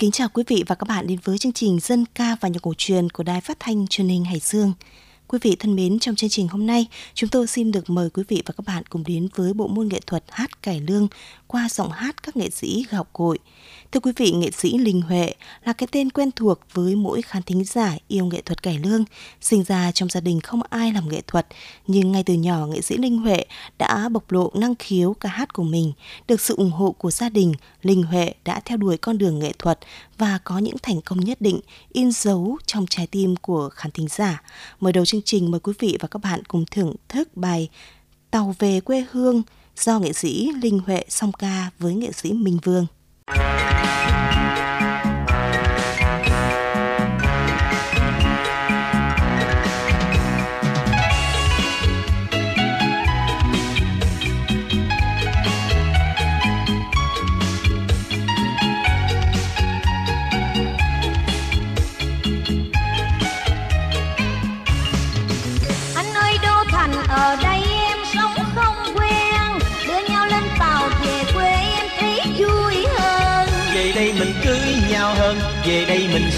Kính chào quý vị và các bạn đến với chương trình Dân ca và nhạc cổ truyền của Đài Phát thanh Truyền hình Hải Dương. Quý vị thân mến, trong chương trình hôm nay, chúng tôi xin được mời quý vị và các bạn cùng đến với bộ môn nghệ thuật hát cải lương qua giọng hát các nghệ sĩ gạo cội. Thưa quý vị, nghệ sĩ Linh Huệ là cái tên quen thuộc với mỗi khán thính giả yêu nghệ thuật cải lương. Sinh ra trong gia đình không ai làm nghệ thuật, nhưng ngay từ nhỏ nghệ sĩ Linh Huệ đã bộc lộ năng khiếu ca hát của mình. Được sự ủng hộ của gia đình, Linh Huệ đã theo đuổi con đường nghệ thuật và có những thành công nhất định in dấu trong trái tim của khán thính giả. Mở đầu chương trình mời quý vị và các bạn cùng thưởng thức bài Tàu về quê hương do nghệ sĩ Linh Huệ song ca với nghệ sĩ Minh Vương.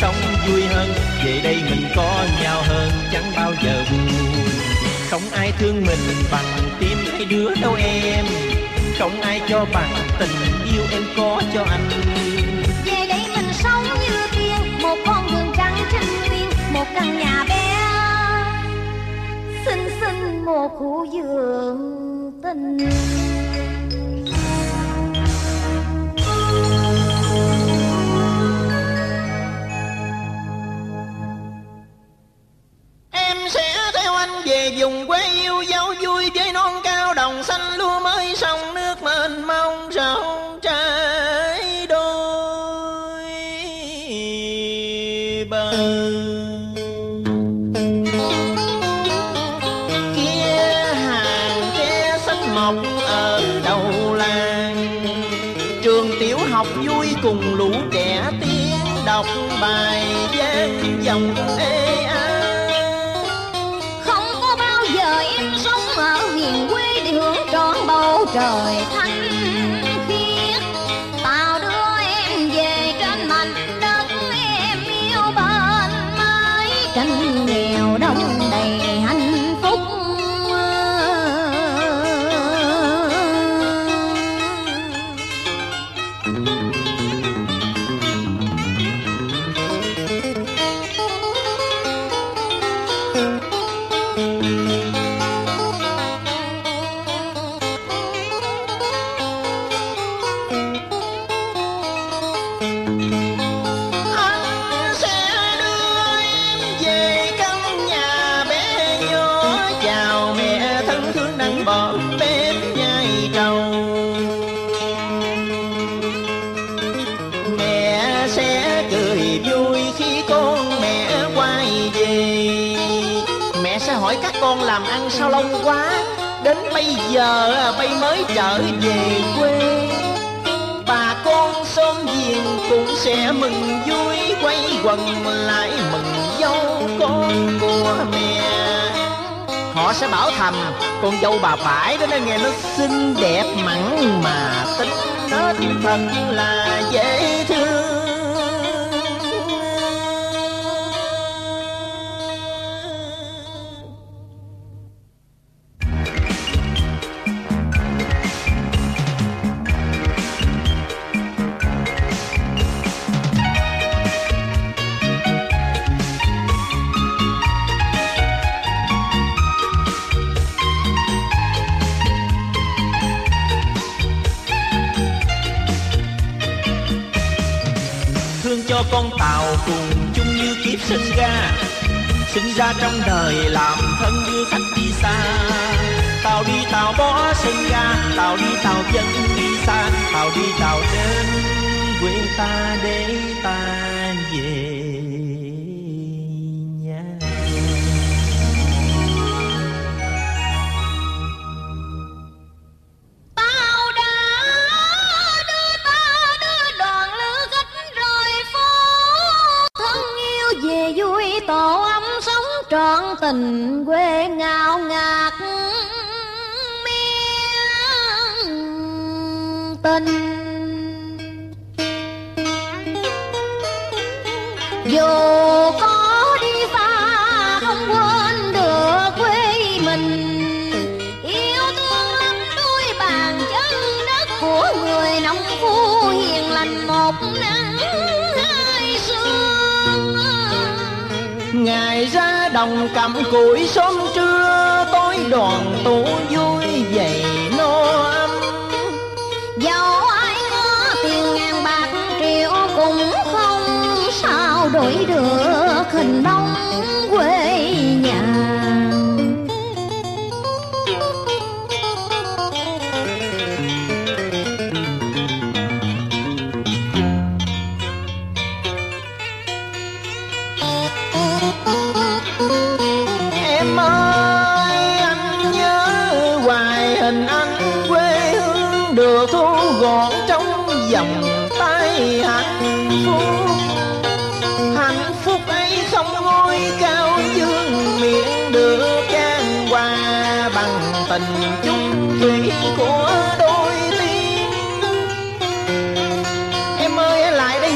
Sống vui hơn, về đây mình có nhau hơn, chẳng bao giờ buồn. Không ai thương mình bằng tim hai đứa đâu em. Không ai cho bằng tình yêu em có cho anh. Về đây mình sống như tiên Một con đường trắng trên nguyên Một căn nhà bé Xinh xinh, một khu vườn tình. Anh về vùng quê bay mới trở về quê. Bà con xóm giềng cũng sẽ mừng vui, quay quần lại mừng dâu con của mẹ. Họ sẽ bảo thầm, con dâu bà phải đó nó nghe nó xinh đẹp mặn mà, tính nết thật là dễ sinh ra. Sinh ra trong đời làm thân đưa khách đi xa. Tàu đi tàu bỏ sân ga tàu đi tàu dân đi xa. Tàu đi tàu đến quê ta để ta về. tình quê ngao ngạt miên tình vô ngày ra đồng cầm củi, sớm trưa tối đoàn tụ vui vậy nô ấm dẫu ai có tiền ngàn bạc triệu cũng không sao đổi được hình bóng.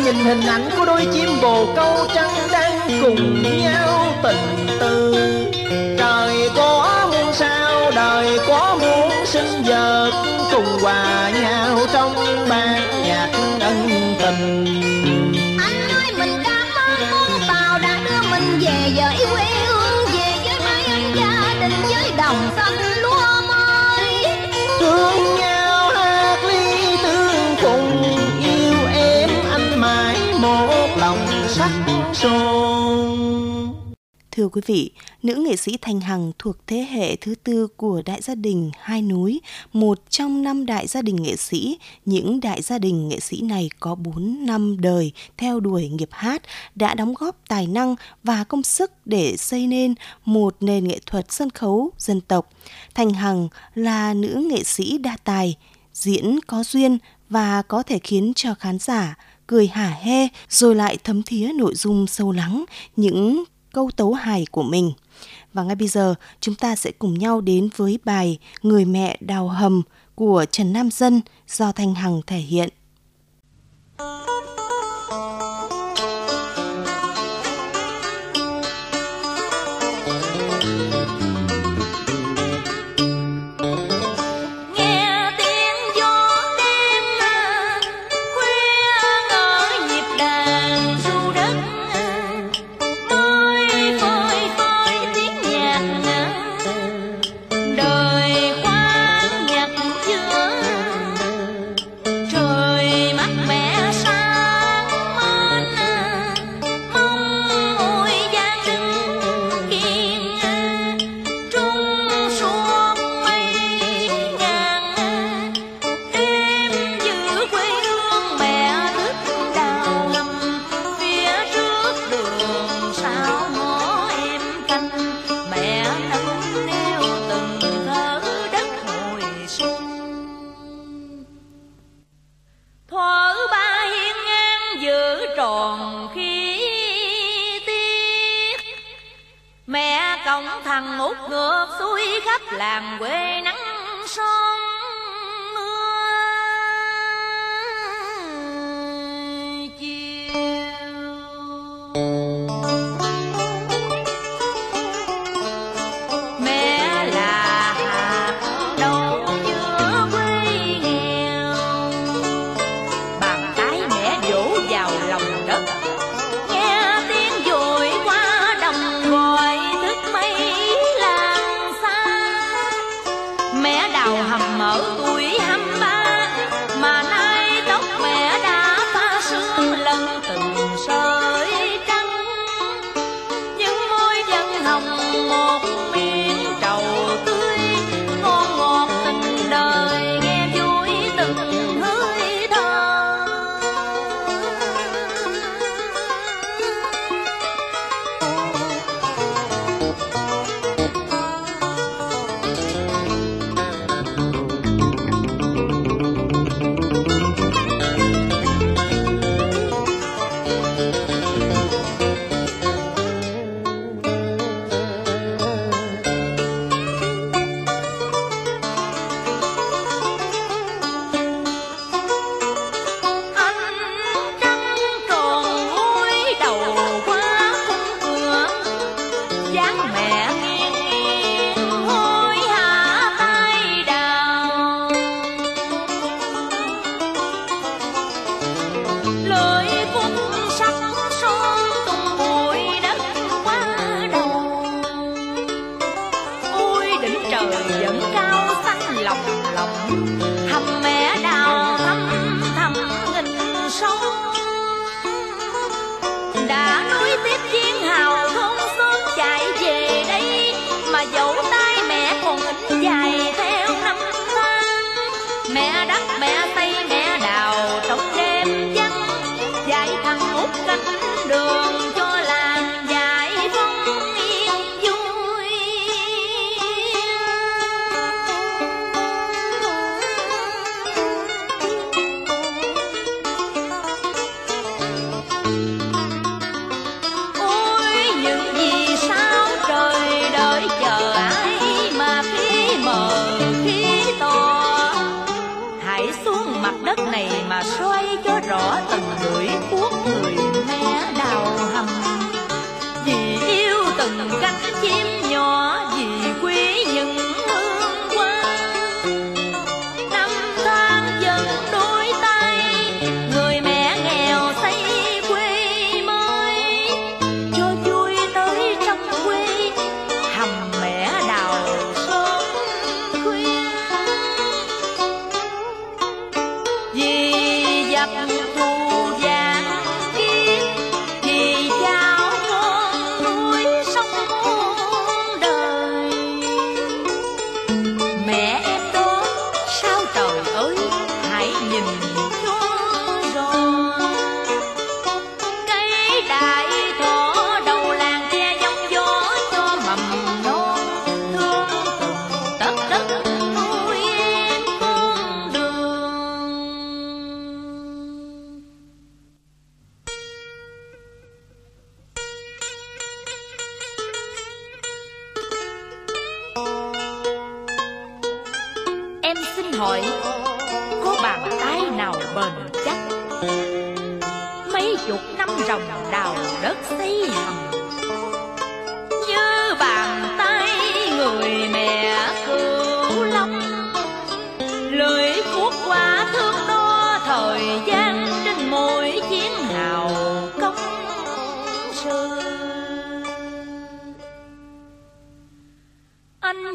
Nhìn hình ảnh của đôi chim bồ câu trắng đang cùng nhau tình tư trời có muôn sao, đời có muôn sinh vật cùng hòa nhau trong ban nhạc ân tình. Thưa quý vị, nữ nghệ sĩ Thanh Hằng thuộc thế hệ thứ tư của đại gia đình Hai Núi, một trong năm đại gia đình nghệ sĩ. Những đại gia đình nghệ sĩ này có 4 năm đời theo đuổi nghiệp hát, đã đóng góp tài năng và công sức để xây nên một nền nghệ thuật sân khấu dân tộc. Thanh Hằng là nữ nghệ sĩ đa tài, diễn có duyên và có thể khiến cho khán giả cười hả hê rồi lại thấm thía nội dung sâu lắng những câu tấu hài của mình. Và ngay bây giờ, chúng ta sẽ cùng nhau đến với bài Người mẹ đào hầm của Trần Nam Dân do Thanh Hằng thể hiện. nghe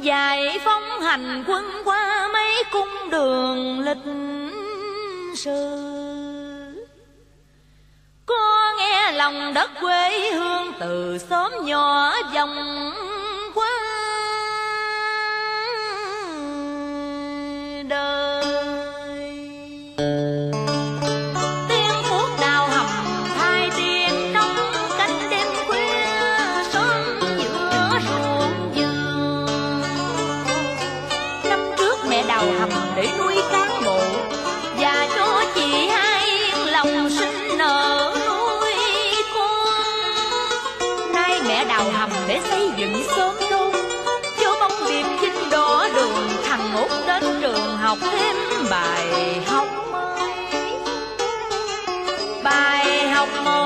dài phóng hành quân qua mấy cung đường lịch sử. Có nghe lòng đất quê hương từ sớm nhỏ dòng out more.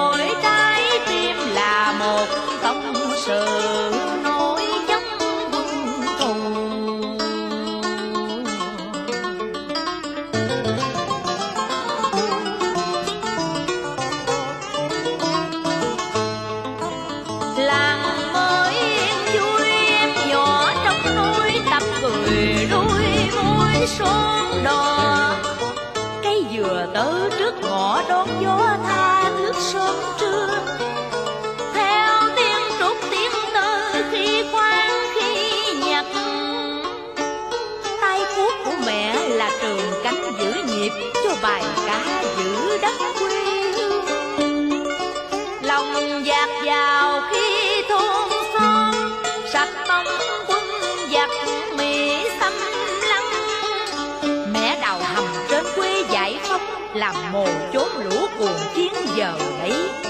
làm mồ chốn lũ cuồng chiến giờ ấy.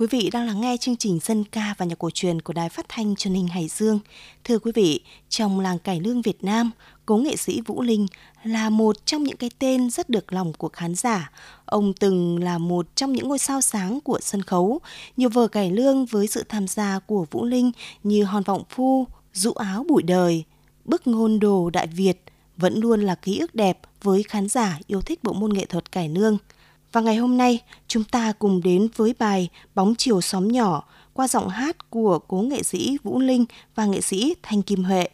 Quý vị đang lắng nghe chương trình dân ca và nhạc cổ truyền của Đài Phát thanh Truyền hình Hải Dương. Thưa quý vị, trong làng cải lương Việt Nam, cố nghệ sĩ Vũ Linh là một trong những cái tên rất được lòng của khán giả. Ông từng là một trong những ngôi sao sáng của sân khấu. Nhiều vở cải lương với sự tham gia của Vũ Linh như Hòn vọng phu, rũ áo bụi đời, Bức ngôn đồ Đại Việt vẫn luôn là ký ức đẹp với khán giả yêu thích bộ môn nghệ thuật cải lương – và ngày hôm nay, chúng ta cùng đến với bài Bóng chiều xóm nhỏ qua giọng hát của cố nghệ sĩ Vũ Linh và nghệ sĩ Thanh Kim Huệ.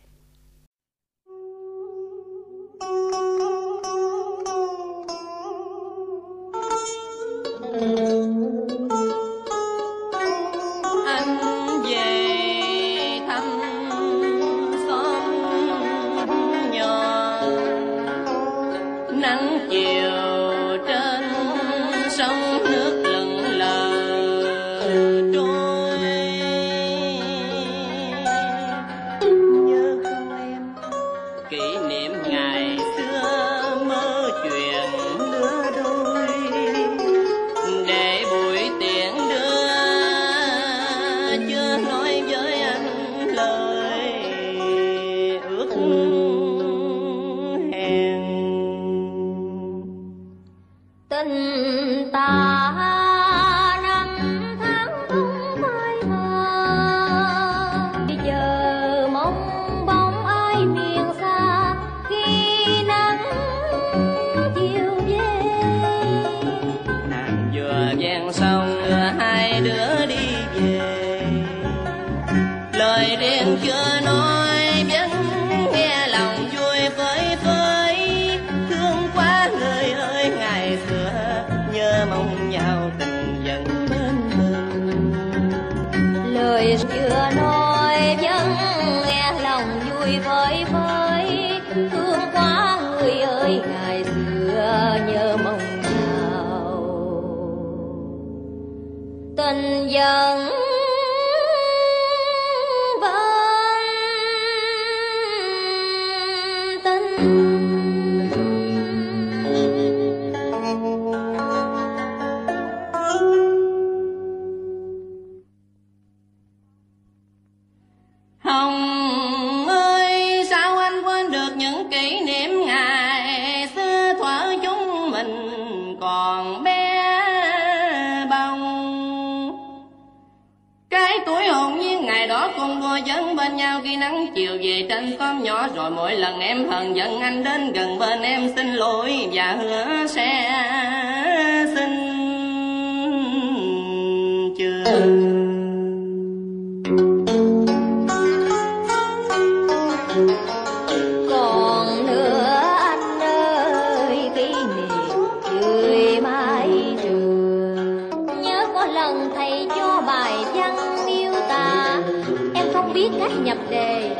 tình dẫn viết các nhập đề.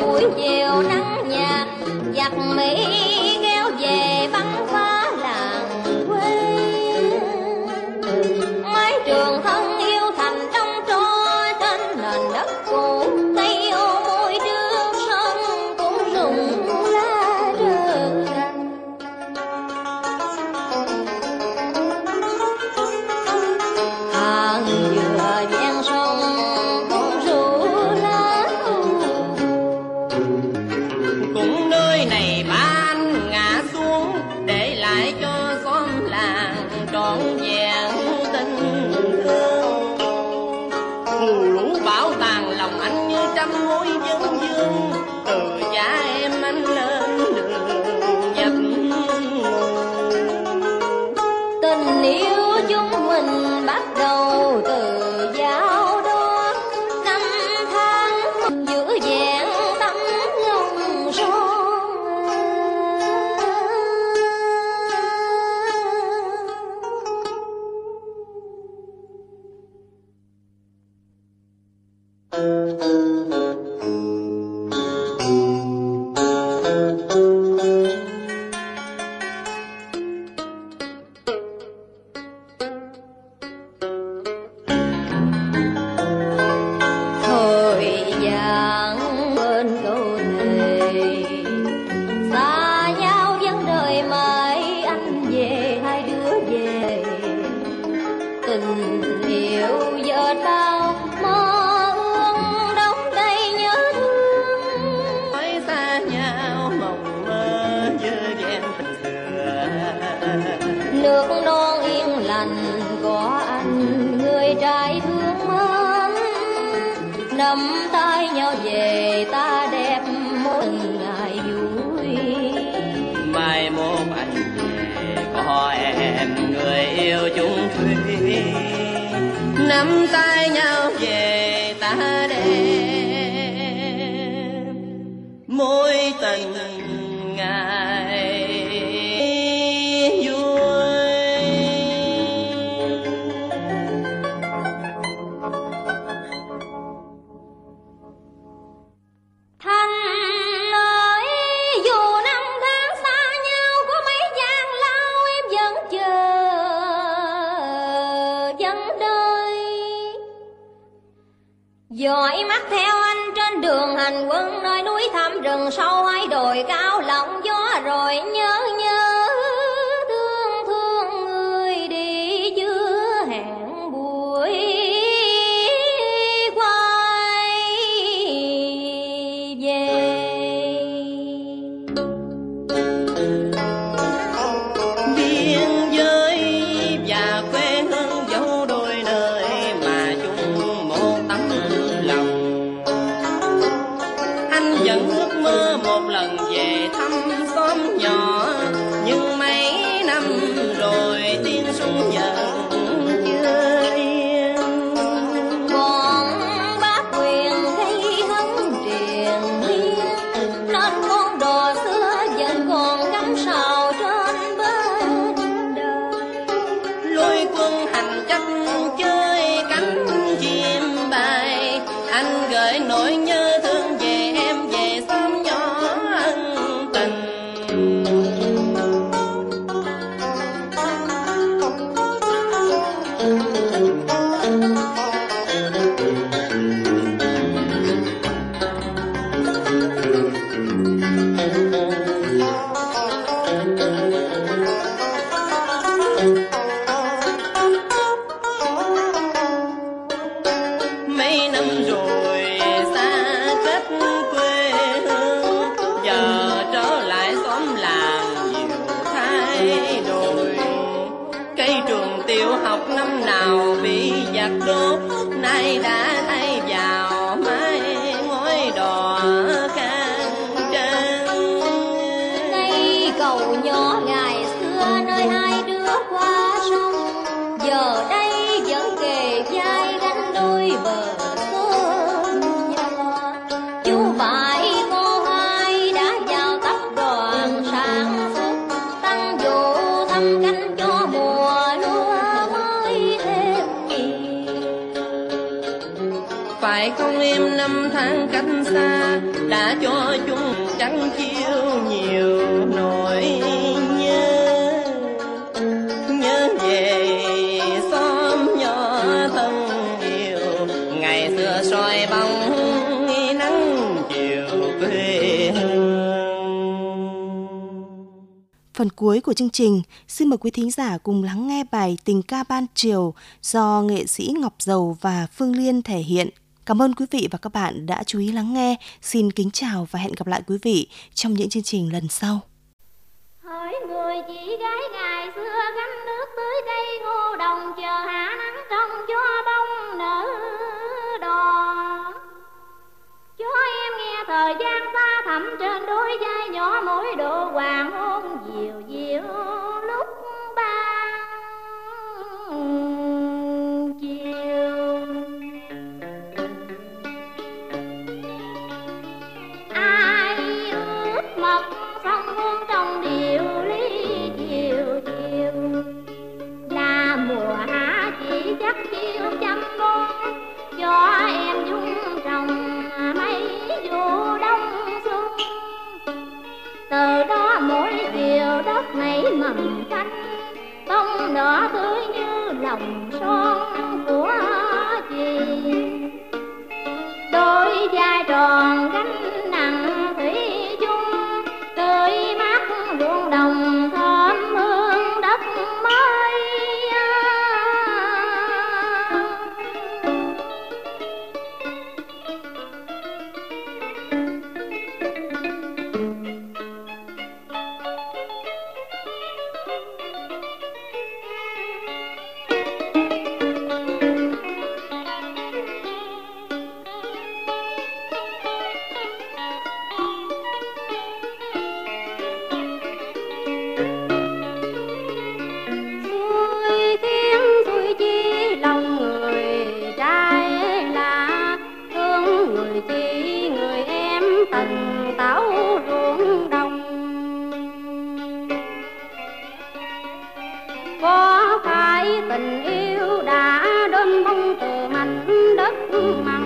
buổi chiều nay Don't. Lành có anh người trai thương mến. Nắm tay nhau về ta đẹp mỗi ngày vui. Mai mốt anh về có em người yêu chung thủy. Nắm tay nhau về ta đẹp. Mối hành quân nơi núi thẳm rừng sâu hay đồi cao lộng gió rồi nhớ đã cho chúng chẳng chiêu nhiều nỗi nhớ nhớ về xóm nhỏ thân yêu ngày xưa soi bóng nắng chiều quê Phần cuối của chương trình, xin mời quý thính giả cùng lắng nghe bài Tình ca ban chiều do nghệ sĩ Ngọc Dầu và Phương Liên thể hiện. Cảm ơn quý vị và các bạn đã chú ý lắng nghe. Xin kính chào và hẹn gặp lại quý vị trong những chương trình lần sau. Hỏi người chị gái ngày xưa gánh nước hầm thanh bông đỏ tươi như lòng son của chị. Đôi vai tròn gánh my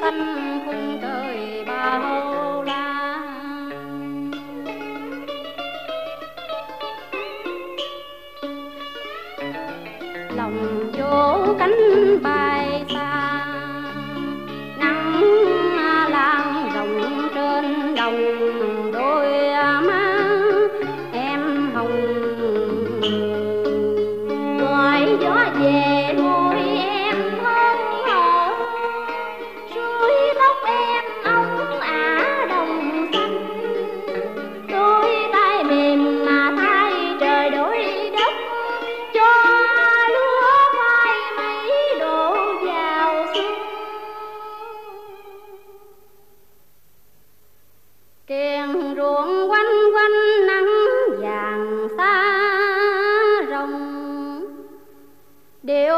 xanh khung trời bao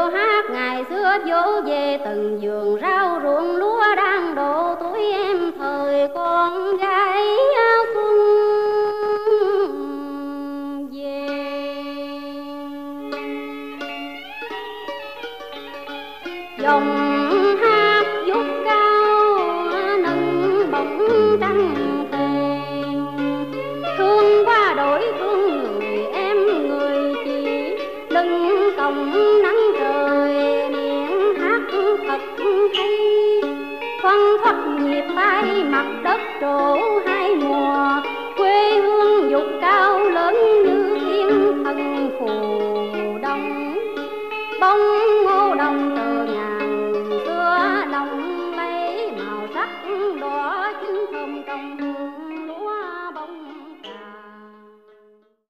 hát, ngày xưa dỗ về từng vườn rau ruộng lúa đang đổ, tuổi em thời con gái.